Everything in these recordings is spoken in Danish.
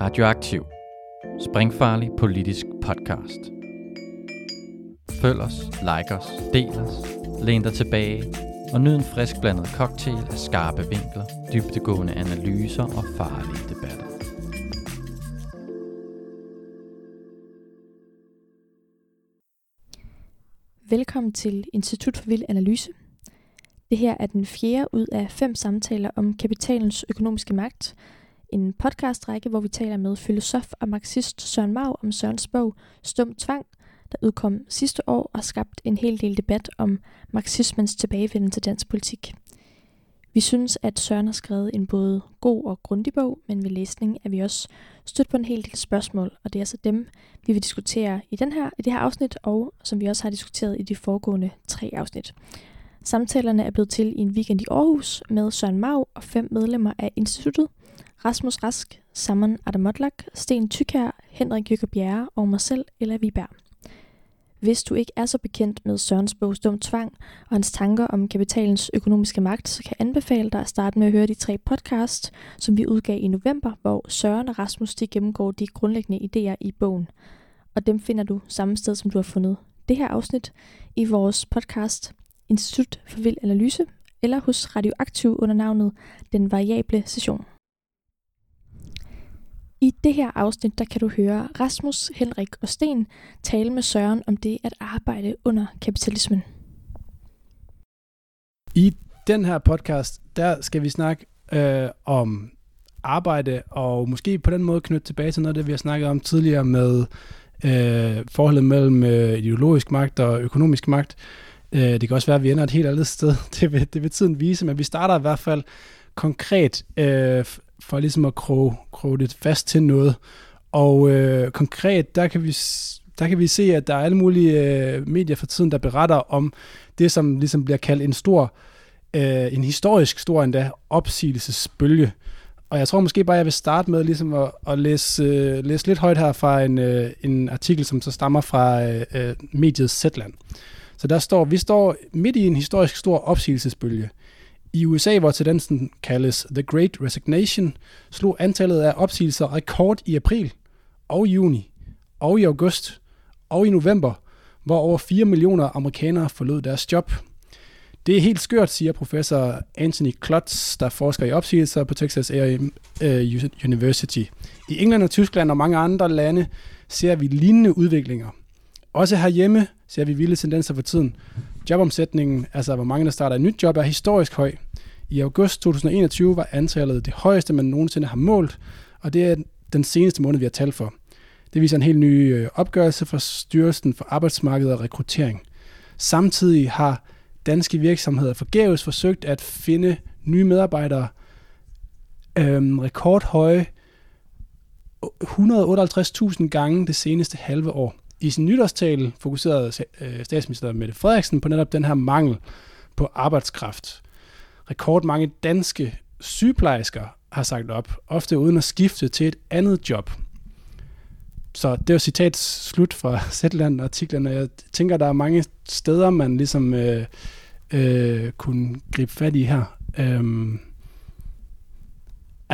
Radioaktiv. Springfarlig politisk podcast. Følg os, like os, del os, læn dig tilbage og nyd en frisk blandet cocktail af skarpe vinkler, dybtegående analyser og farlige debatter. Velkommen til Institut for Vild Analyse. Det her er den fjerde ud af fem samtaler om kapitalens økonomiske magt. En podcastrække, hvor vi taler med filosof og marxist Søren Mau om Sørens bog Stum Tvang, der udkom sidste år og skabt en hel del debat om marxismens tilbagevenden til dansk politik. Vi synes, at Søren har skrevet en både god og grundig bog, men ved læsning er vi også stødt på en hel del spørgsmål, og det er så dem, vi vil diskutere i, den her, i det her afsnit, og som vi også har diskuteret i de foregående tre afsnit. Samtalerne er blevet til i en weekend i Aarhus med Søren Mau og fem medlemmer af instituttet, Rasmus Rask, Saman Adamotlak, Sten Tykær, Henrik Jøkke Bjerre og mig selv, Ella Viberg. Hvis du ikke er så bekendt med Sørens bog Stum Tvang og hans tanker om kapitalens økonomiske magt, så kan jeg anbefale dig at starte med at høre de tre podcast, som vi udgav i november, hvor Søren og Rasmus de gennemgår de grundlæggende idéer i bogen. Og dem finder du samme sted, som du har fundet det her afsnit i vores podcast Institut for Vild Analyse eller hos Radioaktiv under navnet Den Variable Session. I det her afsnit, der kan du høre Rasmus, Henrik og Sten tale med Søren om det at arbejde under kapitalismen. I den her podcast, der skal vi snakke øh, om arbejde, og måske på den måde knytte tilbage til noget af det, vi har snakket om tidligere med øh, forholdet mellem øh, ideologisk magt og økonomisk magt. Øh, det kan også være, at vi ender et helt andet sted. Det vil, det vil tiden vise, men vi starter i hvert fald konkret øh, for ligesom at kroge, kroge det fast til noget. Og øh, konkret, der kan vi der kan vi se, at der er alle mulige øh, medier for tiden, der beretter om det, som ligesom bliver kaldt en stor, øh, en historisk stor endda, opsigelsesbølge. Og jeg tror måske bare, jeg vil starte med ligesom at, at læse, øh, læse lidt højt her fra en, øh, en artikel, som så stammer fra øh, øh mediet Zetland. Så der står, vi står midt i en historisk stor opsigelsesbølge. I USA, hvor tendensen kaldes The Great Resignation, slog antallet af opsigelser rekord i april og juni og i august og i november, hvor over 4 millioner amerikanere forlod deres job. Det er helt skørt, siger professor Anthony Klotz, der forsker i opsigelser på Texas A&M øh, University. I England og Tyskland og mange andre lande ser vi lignende udviklinger. Også herhjemme ser vi vilde tendenser for tiden. Jobomsætningen, altså hvor mange der starter et nyt job, er historisk høj. I august 2021 var antallet det højeste, man nogensinde har målt, og det er den seneste måned, vi har talt for. Det viser en helt ny øh, opgørelse fra Styrelsen for Arbejdsmarked og Rekruttering. Samtidig har danske virksomheder forgæves forsøgt at finde nye medarbejdere øhm, rekordhøje 158.000 gange det seneste halve år. I sin nytårstale fokuserede øh, statsminister Mette Frederiksen på netop den her mangel på arbejdskraft. Rekordmange danske sygeplejersker har sagt op, ofte uden at skifte til et andet job. Så det var citat slut fra Zetland artiklen, og jeg tænker, der er mange steder, man ligesom øh, øh, kunne gribe fat i her. Øhm,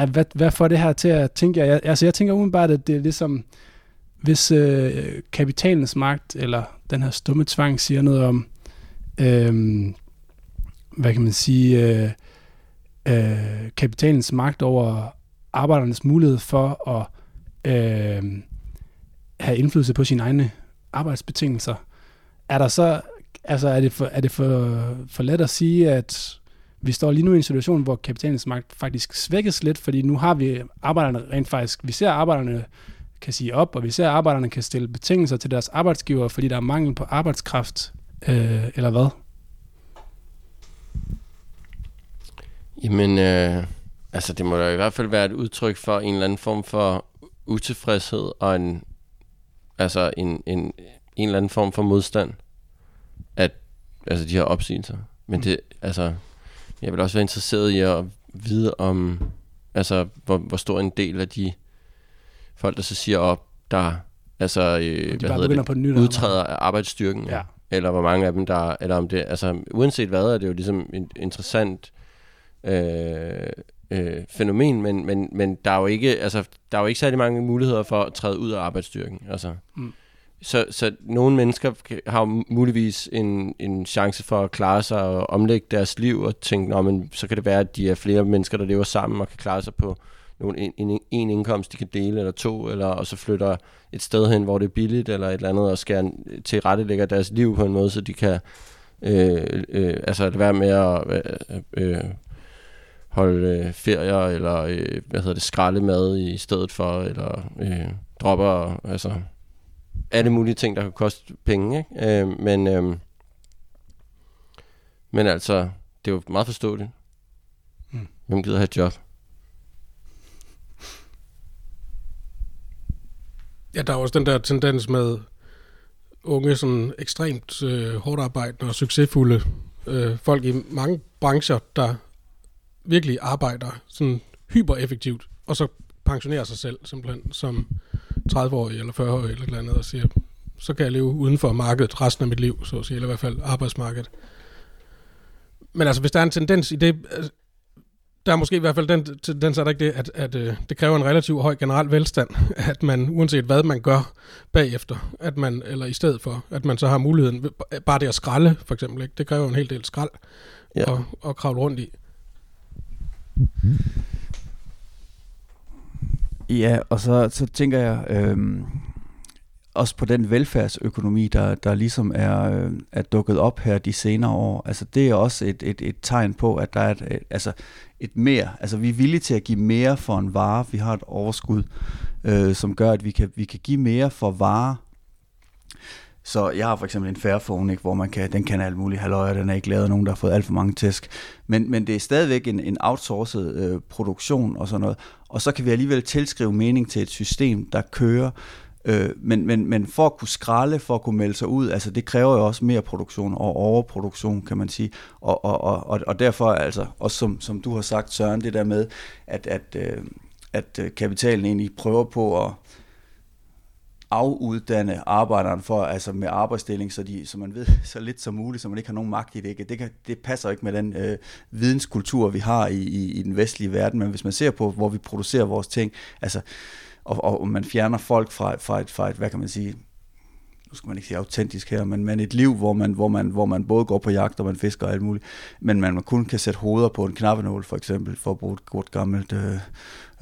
hvad, hvad får det her til at tænke? Jeg, altså jeg tænker umiddelbart, at det er ligesom, hvis øh, kapitalens magt, eller den her stumme tvang, siger noget om, øh, hvad kan man sige, øh, øh, kapitalens magt over arbejdernes mulighed for at øh, have indflydelse på sine egne arbejdsbetingelser, er der så, altså er det for, er det for, for let at sige, at vi står lige nu i en situation, hvor kapitalens magt faktisk svækkes lidt, fordi nu har vi arbejderne rent faktisk, vi ser arbejderne kan sige op, og vi ser, at arbejderne kan stille betingelser til deres arbejdsgiver, fordi der er mangel på arbejdskraft, øh, eller hvad? Jamen, øh, altså det må da i hvert fald være et udtryk for en eller anden form for utilfredshed og en, altså en, en, en eller anden form for modstand, at altså de her opsigelser. Men mm. det, altså, jeg vil også være interesseret i at vide om, altså hvor, hvor stor en del af de folk, der så siger op, der altså, øh, hvad hedder det, på nyt udtræder af arbejdsstyrken. Ja. Eller hvor mange af dem, der, eller om det, altså uanset hvad, er det jo ligesom interessant øh, øh, fænomen, men, men, men der, er jo ikke, altså, der er jo ikke særlig mange muligheder for at træde ud af arbejdsstyrken. Altså. Mm. Så, så nogle mennesker har jo muligvis en, en chance for at klare sig og omlægge deres liv og tænke, Nå, men så kan det være, at de er flere mennesker, der lever sammen og kan klare sig på nogle, en, en, en indkomst, de kan dele, eller to, eller, og så flytter et sted hen, hvor det er billigt, eller et eller andet, og skal til rette lægge deres liv på en måde, så de kan øh, øh, altså det være med at øh, øh, holde øh, ferier, eller øh, hvad hedder det, skralde mad i stedet for, eller øh, dropper, altså alle mulige ting, der kan koste penge, ikke? Øh, men, øh, men altså, det er jo meget forståeligt. Mm. Hvem gider have et job? Ja, der er også den der tendens med unge, sådan ekstremt øh, hårdt arbejdende og succesfulde øh, folk i mange brancher, der virkelig arbejder sådan hypereffektivt, og så pensionerer sig selv simpelthen som 30-årig eller 40-årig eller noget andet, og siger, så kan jeg leve uden for markedet resten af mit liv, så at sige, eller i hvert fald arbejdsmarkedet. Men altså, hvis der er en tendens i det, der er måske i hvert fald den tendens, er der ikke det, at, at, øh, det kræver en relativt høj generel velstand, at man, uanset hvad man gør bagefter, at man, eller i stedet for, at man så har muligheden, bare det at skralde, for eksempel, ikke? det kræver en hel del skrald ja. at, at kravle rundt i. Ja, og så, så tænker jeg øh, også på den velfærdsøkonomi, der, der ligesom er, øh, er dukket op her de senere år. Altså det er også et, et, et tegn på, at der er et, altså et mere. Altså vi er villige til at give mere for en vare. Vi har et overskud, øh, som gør, at vi kan, vi kan give mere for varer, så jeg har for eksempel en Fairphone, ikke, hvor man kan, den kan alt muligt halvøje, den er ikke lavet af nogen, der har fået alt for mange tæsk. Men, men det er stadigvæk en, en outsourcet øh, produktion og sådan noget. Og så kan vi alligevel tilskrive mening til et system, der kører. Øh, men, men, men for at kunne skralde, for at kunne melde sig ud, altså det kræver jo også mere produktion og overproduktion, kan man sige. Og, og, og, og derfor, altså, også som, som du har sagt, Søren, det der med, at, at, øh, at øh, kapitalen egentlig prøver på at afuddanne arbejderen for, altså med arbejdsdeling, så, de, så man ved så lidt som muligt, så man ikke har nogen magt i det. Ikke? Det, kan, det passer ikke med den øh, videnskultur, vi har i, i, i den vestlige verden, men hvis man ser på, hvor vi producerer vores ting, altså, og, og man fjerner folk fra, fra, et, fra et, hvad kan man sige, nu skal man ikke sige autentisk her, men, men et liv, hvor man, hvor, man, hvor man både går på jagt og man fisker og alt muligt, men man, man kun kan sætte hoveder på en knappenål, for eksempel, for at bruge et godt gammelt øh,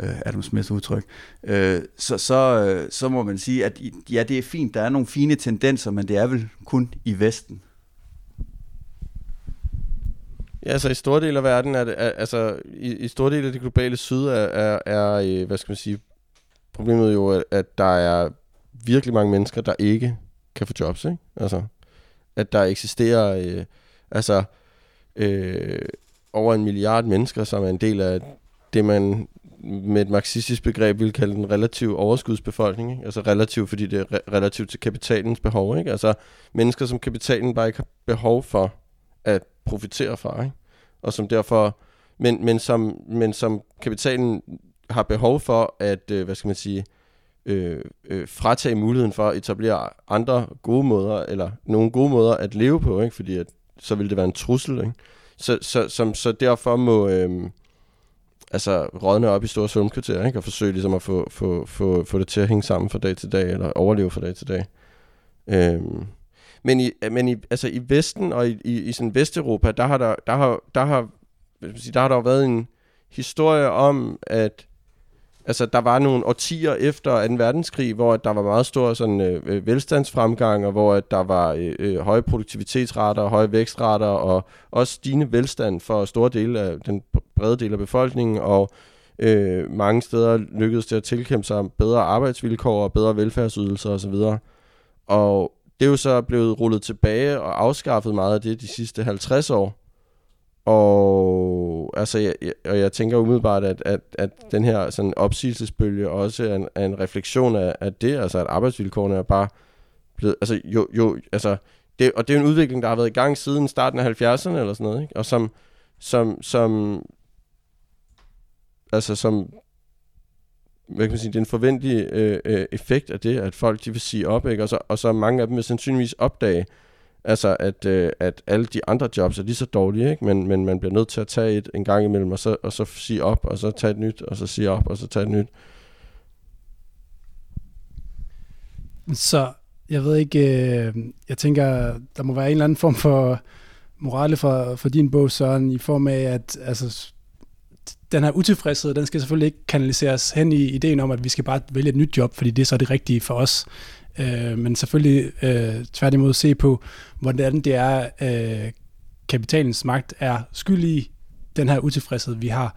øh Adam Smiths udtryk, øh, så, så, øh, så må man sige, at ja, det er fint, der er nogle fine tendenser, men det er vel kun i Vesten. Ja, altså i store dele af verden, er det, er, altså i, i store dele af det globale syd, er, er, er, øh, hvad skal man sige, problemet jo, at, at der er virkelig mange mennesker, der ikke kan få jobs, ikke? Altså, at der eksisterer, øh, altså, øh, over en milliard mennesker, som er en del af det, man med et marxistisk begreb vil kalde den relativ overskudsbefolkning. Ikke? Altså relativ, fordi det er re- relativt til kapitalens behov. Ikke? Altså mennesker, som kapitalen bare ikke har behov for at profitere fra. Ikke? Og som derfor, men, men, som, men som kapitalen har behov for at, øh, hvad skal man sige, øh, øh, fratage muligheden for at etablere andre gode måder, eller nogle gode måder at leve på, ikke? fordi at, så vil det være en trussel. Ikke? Så, så, som, så derfor må... Øh, altså rådne op i store svømmekvarterer, ikke? og forsøge ligesom at få, få, få, få det til at hænge sammen fra dag til dag, eller overleve fra dag til dag. Øh, men i, men i, altså i Vesten og i, i, i sådan Vesteuropa, der har der, der har, der har, der har der været en historie om, at altså, der var nogle årtier efter 2. verdenskrig, hvor der var meget stor sådan, øh, øh, velstandsfremgang, og hvor at der var øh, øh, høje produktivitetsrater, høje vækstrater, og også stigende velstand for store dele af den brede del af befolkningen, og øh, mange steder lykkedes det at tilkæmpe sig bedre arbejdsvilkår og bedre velfærdsydelser osv. Og det er jo så blevet rullet tilbage og afskaffet meget af det de sidste 50 år. Og, altså, jeg, jeg, og jeg tænker umiddelbart, at, at, at den her sådan opsigelsesbølge også er en, er en refleksion af, af det, altså at arbejdsvilkårene er bare blevet, altså jo, jo altså, det, og det er en udvikling, der har været i gang siden starten af 70'erne eller sådan noget, ikke? og som, som, som, altså som, hvad kan man sige, det er en forventelig øh, øh, effekt af det, at folk de vil sige op, ikke? Og, så, og så mange af dem vil sandsynligvis opdage, Altså, at, øh, at alle de andre jobs er lige så dårlige, ikke? Men, men man bliver nødt til at tage et en gang imellem, og så, og så sige op, og så tage et nyt, og så sige op, og så tage et nyt. Så jeg ved ikke, øh, jeg tænker, der må være en eller anden form for morale for, for din bog, Søren, i form af, at altså, den her utilfredshed, den skal selvfølgelig ikke kanaliseres hen i ideen om, at vi skal bare vælge et nyt job, fordi det er så det rigtige for os. Øh, men selvfølgelig øh, tværtimod se på, hvordan det er, øh, kapitalens magt er skyld i den her utilfredshed, vi har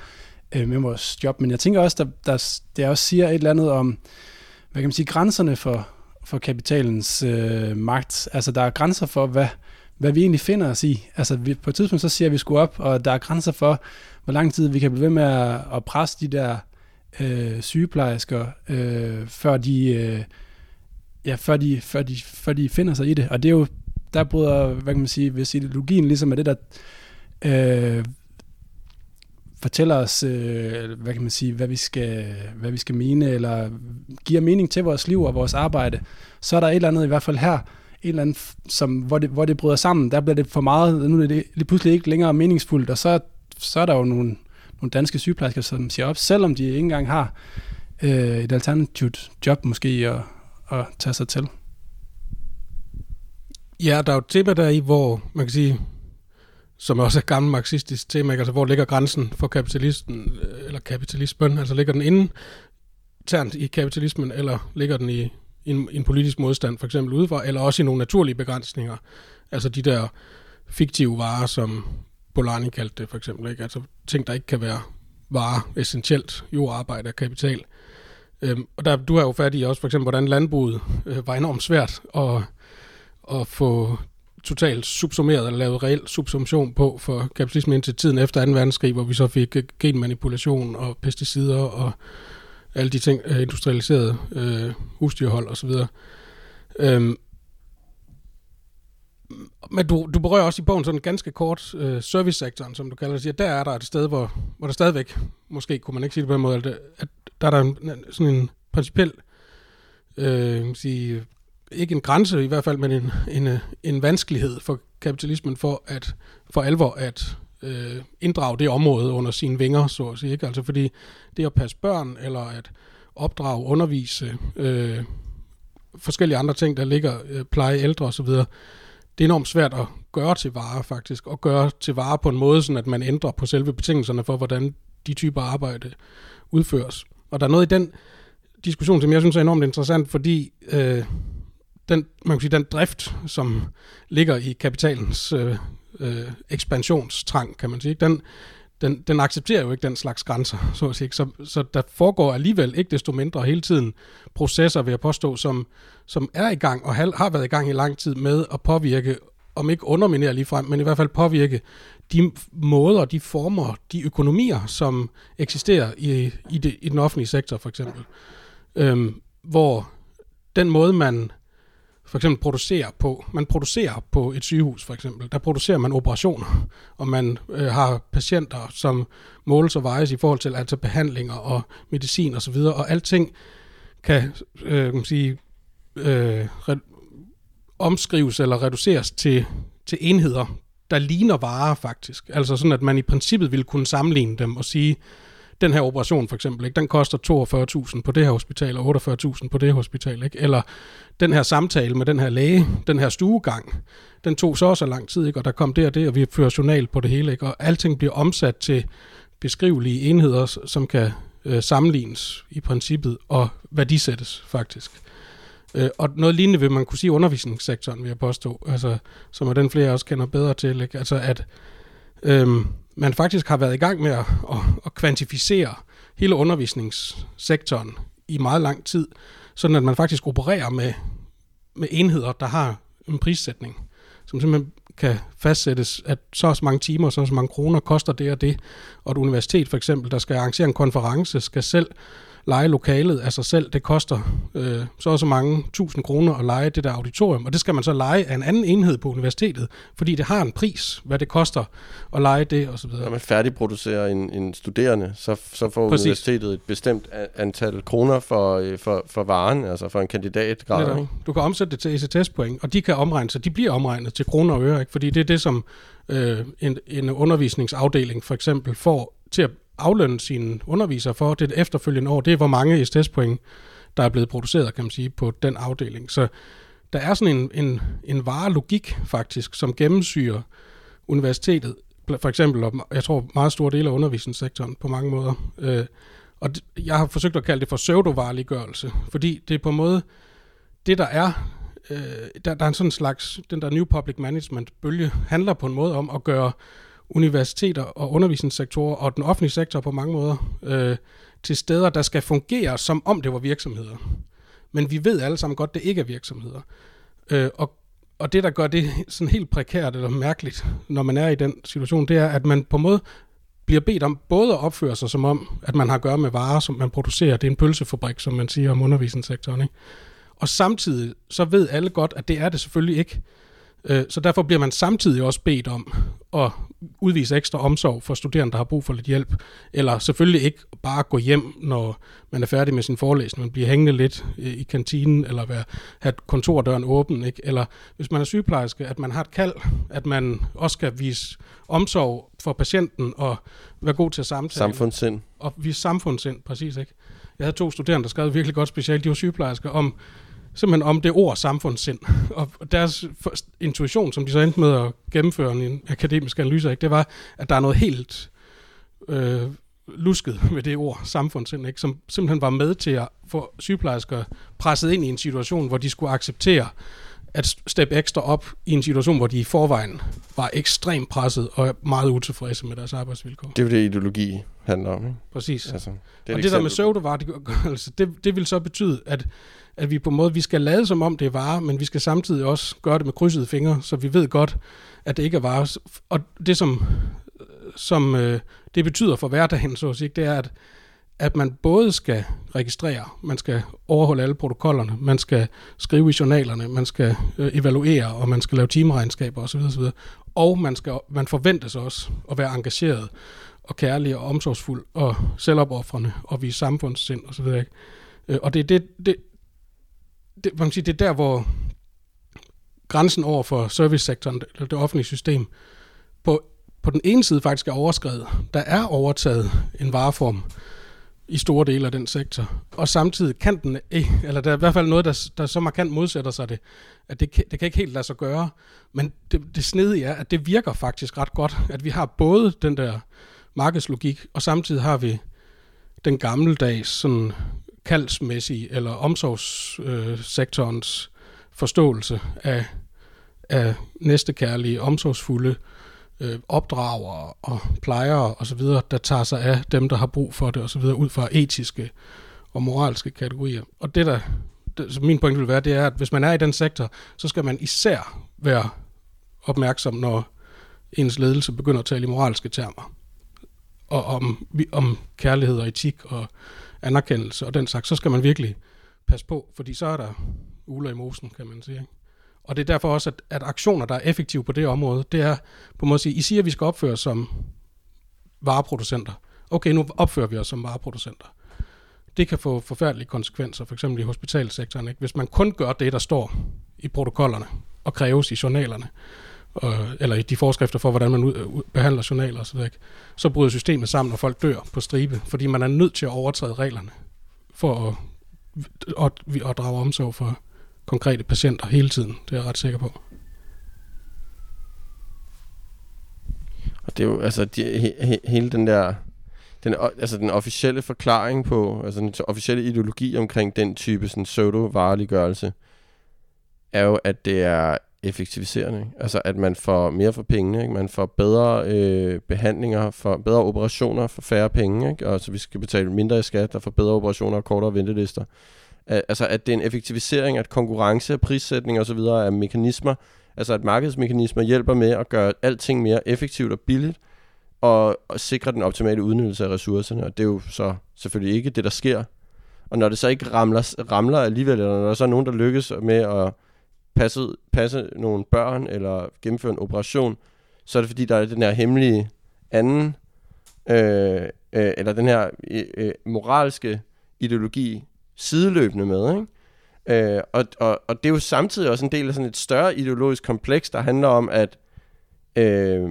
øh, med vores job. Men jeg tænker også, der, der, det også siger et eller andet om, hvad kan man sige, grænserne for, for kapitalens øh, magt. Altså, der er grænser for, hvad, hvad vi egentlig finder os i. Altså, vi, på et tidspunkt, så siger vi sgu op, og der er grænser for, hvor lang tid vi kan blive ved med at, at presse de der øh, sygeplejersker, øh, før de... Øh, ja, før de, før, de, før de finder sig i det. Og det er jo, der bryder, hvad kan man sige, hvis ideologien ligesom er det, der øh, fortæller os, øh, hvad kan man sige, hvad vi, skal, hvad vi skal mene, eller giver mening til vores liv og vores arbejde, så er der et eller andet i hvert fald her, et eller andet, som, hvor, det, hvor det bryder sammen, der bliver det for meget, nu er det lige pludselig ikke længere meningsfuldt, og så, så er der jo nogle, nogle danske sygeplejersker, som siger op, selvom de ikke engang har øh, et alternativt job måske, og, at tage sig til. Ja, der er jo et tema der i, hvor man kan sige, som også er gammel marxistisk tema, altså hvor ligger grænsen for kapitalisten, øh, eller kapitalismen, altså ligger den inden internt i kapitalismen, eller ligger den i, en, en politisk modstand, for eksempel udefra, eller også i nogle naturlige begrænsninger, altså de der fiktive varer, som Polanyi kaldte det for eksempel, ikke? altså ting, der ikke kan være varer essentielt, jordarbejde og kapital. Øhm, og der, du har jo fat i også for eksempel, hvordan landbruget øh, var enormt svært at, at få totalt subsumeret eller lavet reel subsumtion på for kapitalismen indtil tiden efter 2. verdenskrig, hvor vi så fik øh, genmanipulation og pesticider og alle de ting, øh, industrialiserede industrialiseret øh, husdyrhold osv. Øhm, men du, du berører også i bogen sådan ganske kort øh, servicesektoren, som du kalder det. Der er der et sted, hvor, hvor der stadigvæk, måske kunne man ikke sige det på en måde, at, at der er der en, sådan en principiel, øh, sige, ikke en grænse i hvert fald, men en, en, en vanskelighed for kapitalismen for at for alvor at øh, inddrage det område under sine vinger, så at sige. Ikke? Altså fordi det at passe børn, eller at opdrage, undervise, øh, forskellige andre ting, der ligger, øh, pleje ældre osv., det er enormt svært at gøre til vare faktisk, og gøre til vare på en måde, sådan at man ændrer på selve betingelserne for, hvordan de typer arbejde udføres. Og der er noget i den diskussion, som jeg synes er enormt interessant, fordi øh, den, man kan sige, den drift, som ligger i kapitalens øh, øh, ekspansionstrang, kan man sige, den, den, den accepterer jo ikke den slags grænser, så at sige. Så, så der foregår alligevel ikke desto mindre hele tiden processer, vil jeg påstå, som, som er i gang og har været i gang i lang tid med at påvirke, om ikke underminere lige frem, men i hvert fald påvirke de måder, de former, de økonomier, som eksisterer i, i, det, i den offentlige sektor for eksempel. Øhm, hvor den måde, man for eksempel producerer på. Man producerer på et sygehus for eksempel. Der producerer man operationer, og man øh, har patienter, som måles og vejes i forhold til altså behandlinger og medicin osv., og, og alting kan, øh, kan sige, øh, re- omskrives eller reduceres til, til enheder, der ligner varer faktisk. Altså sådan, at man i princippet ville kunne sammenligne dem og sige, den her operation for eksempel, ikke, den koster 42.000 på det her hospital og 48.000 på det hospital. Ikke? Eller den her samtale med den her læge, den her stuegang, den tog så så lang tid, ikke? og der kom det og det, og vi fører journal på det hele. Ikke? Og alting bliver omsat til beskrivelige enheder, som kan øh, sammenlignes i princippet og værdisættes faktisk. Øh, og noget lignende vil man kunne sige i undervisningssektoren, vil jeg påstå, altså, som er den flere også kender bedre til. Ikke? Altså at øh, man faktisk har været i gang med at, at, at kvantificere hele undervisningssektoren i meget lang tid, sådan at man faktisk opererer med, med enheder, der har en prissætning, som simpelthen kan fastsættes, at så og så mange timer, så og så mange kroner koster det og det. Og et universitet for eksempel, der skal arrangere en konference, skal selv lege lokalet af sig selv. Det koster øh, så og så mange tusind kroner at lege det der auditorium, og det skal man så lege af en anden enhed på universitetet, fordi det har en pris, hvad det koster at lege det osv. Når man færdigproducerer en, en studerende, så, så får Præcis. universitetet et bestemt antal kroner for, øh, for, for varen, altså for en kandidatgrad. Ikke? Du kan omsætte det til ECTS-point, og de kan omregne sig. De bliver omregnet til kroner og øre, ikke? fordi det er det, som øh, en, en undervisningsafdeling for eksempel får til at aflønne sine undervisere for det efterfølgende år. Det er, hvor mange STS-point, der er blevet produceret, kan man sige, på den afdeling. Så der er sådan en, en, en varelogik faktisk, som gennemsyrer universitetet. For eksempel, og jeg tror meget store dele af undervisningssektoren på mange måder. Øh, og jeg har forsøgt at kalde det for pseudovareliggørelse, fordi det er på en måde, det der er, øh, der, der er en sådan slags, den der New Public Management bølge, handler på en måde om at gøre universiteter og undervisningssektorer og den offentlige sektor på mange måder øh, til steder, der skal fungere som om det var virksomheder. Men vi ved alle sammen godt, det ikke er virksomheder. Øh, og, og det, der gør det sådan helt prekært eller mærkeligt, når man er i den situation, det er, at man på en måde bliver bedt om både at opføre sig som om, at man har at gøre med varer, som man producerer. Det er en pølsefabrik, som man siger om undervisningssektoren. Ikke? Og samtidig så ved alle godt, at det er det selvfølgelig ikke. Øh, Så derfor bliver man samtidig også bedt om at udvise ekstra omsorg for studerende, der har brug for lidt hjælp. Eller selvfølgelig ikke bare gå hjem, når man er færdig med sin forelæsning, men bliver hængende lidt øh, i kantinen, eller være, have kontordøren åben. Ikke? Eller hvis man er sygeplejerske, at man har et kald, at man også skal vise omsorg for patienten og være god til at samtale. Samfundssind. Og vise samfundssind, præcis ikke? Jeg havde to studerende, der skrev virkelig godt specielt, de var sygeplejersker, om simpelthen om det ord samfundssind. Og deres intuition, som de så endte med at gennemføre en akademisk analyse, ikke, det var, at der er noget helt øh, lusket ved det ord samfundssind, ikke, som simpelthen var med til at få sygeplejersker presset ind i en situation, hvor de skulle acceptere at steppe ekstra op i en situation, hvor de i forvejen var ekstremt presset og meget utilfredse med deres arbejdsvilkår. Det er jo det, ideologi handler om. Ikke? Præcis. Altså, Det et og det der med pseudovaregørelse, det, det vil så betyde, at, at vi på en måde, vi skal lade som om det er varer, men vi skal samtidig også gøre det med krydsede fingre, så vi ved godt, at det ikke er varer. Og det som, som øh, det betyder for hverdagen, så at sige, det er, at, at man både skal registrere, man skal overholde alle protokollerne, man skal skrive i journalerne, man skal øh, evaluere, og man skal lave timeregnskaber osv. osv. Og man, skal, man forventes også at være engageret og kærlig og omsorgsfuld og selvopoffrende og vise samfundssind og så videre. Øh, Og det er det, det, det, man kan sige, det er der, hvor grænsen over for servicesektoren, eller det offentlige system, på, på den ene side faktisk er overskrevet. Der er overtaget en vareform i store dele af den sektor, og samtidig kan den eller der er i hvert fald noget, der, der så markant modsætter sig det, at det, det kan ikke helt lade sig gøre, men det, det snedige er, at det virker faktisk ret godt, at vi har både den der markedslogik, og samtidig har vi den gammeldags sådan kaldsmæssige eller omsorgssektorens forståelse af, af næstekærlige, omsorgsfulde øh, Øh, opdragere og plejere osv., der tager sig af dem, der har brug for det osv., ud fra etiske og moralske kategorier. Og det, der det, som min pointe vil være, det er, at hvis man er i den sektor, så skal man især være opmærksom, når ens ledelse begynder at tale i moralske termer og om, om kærlighed og etik og anerkendelse og den slags, så skal man virkelig passe på, fordi så er der uler i mosen, kan man sige. Ikke? Og det er derfor også, at, at aktioner, der er effektive på det område, det er på en måde at sige, I siger, at vi skal opføre os som vareproducenter. Okay, nu opfører vi os som vareproducenter. Det kan få forfærdelige konsekvenser, for eksempel i hospitalsektoren. Ikke? Hvis man kun gør det, der står i protokollerne og kræves i journalerne, og, eller i de forskrifter for, hvordan man ud, øh, behandler journaler osv., så bryder systemet sammen, og folk dør på stribe, fordi man er nødt til at overtræde reglerne for at, at, at drage omsorg for konkrete patienter hele tiden. Det er jeg ret sikker på. Og det er jo, altså, de, he, he, hele den der, den, altså den officielle forklaring på, altså den officielle ideologi omkring den type sådan pseudo-vareliggørelse, er jo, at det er effektiviserende. ikke? Altså, at man får mere for pengene, ikke? man får bedre øh, behandlinger, for bedre operationer for færre penge, ikke? og så vi skal betale mindre i skat og få bedre operationer og kortere ventelister. Al- Altså, at det er en effektivisering, at konkurrence, prissætning osv. er mekanismer, Altså at markedsmekanismer hjælper med at gøre alting mere effektivt og billigt, og, og sikre den optimale udnyttelse af ressourcerne. Og det er jo så selvfølgelig ikke det, der sker. Og når det så ikke ramler, ramler alligevel, eller når der så er nogen, der lykkes med at passe, passe nogle børn, eller gennemføre en operation, så er det fordi, der er den her hemmelige anden, øh, øh, eller den her øh, øh moralske ideologi sideløbende med, ikke? Øh, og, og, og det er jo samtidig også en del af sådan et større ideologisk kompleks, der handler om at, øh,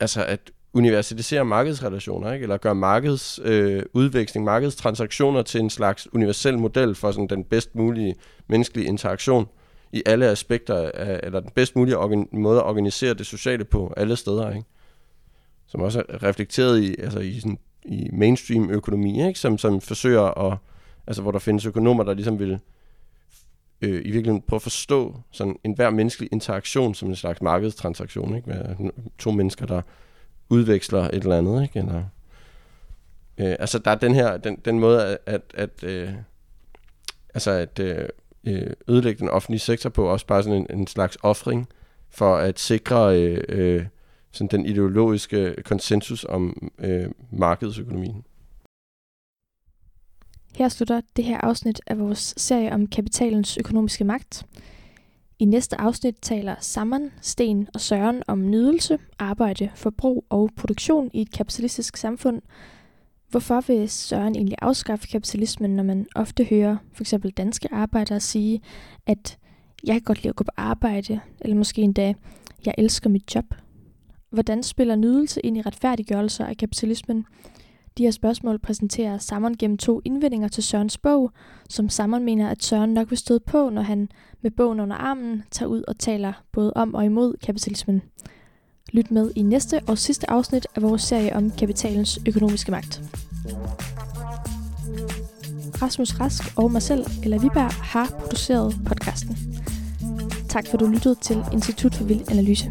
altså at universalisere markedsrelationer, ikke? eller gøre markedsudveksling, øh, udveksling, markedstransaktioner til en slags universel model for sådan den bedst mulige menneskelige interaktion i alle aspekter, af, eller den bedst mulige organ, måde at organisere det sociale på alle steder. Ikke? Som også er reflekteret i, altså i, sådan, i mainstream økonomi, ikke? Som, som forsøger at, altså hvor der findes økonomer, der ligesom vil øh, i virkeligheden prøve at forstå sådan en hver menneskelig interaktion som en slags markedstransaktion, ikke? Med to mennesker, der udveksler et eller andet, ikke? Eller, øh, altså der er den her, den, den måde at, at, at øh, altså at øh, øh ødelægge den offentlige sektor på, også bare sådan en, en slags offring for at sikre øh, øh, sådan den ideologiske konsensus om øh, markedsøkonomien. Her slutter det her afsnit af vores serie om kapitalens økonomiske magt. I næste afsnit taler Sammen, Sten og Søren om nydelse, arbejde, forbrug og produktion i et kapitalistisk samfund. Hvorfor vil Søren egentlig afskaffe kapitalismen, når man ofte hører for eksempel danske arbejdere sige, at jeg kan godt lide at gå på arbejde, eller måske endda, jeg elsker mit job. Hvordan spiller nydelse ind i retfærdiggørelser af kapitalismen? De her spørgsmål præsenterer Sammon gennem to indvendinger til Sørens bog, som Sammon mener, at Søren nok vil støde på, når han med bogen under armen tager ud og taler både om og imod kapitalismen. Lyt med i næste og sidste afsnit af vores serie om kapitalens økonomiske magt. Rasmus Rask og mig selv, eller Viberg, har produceret podcasten. Tak for, at du lyttede til Institut for Vild Analyse.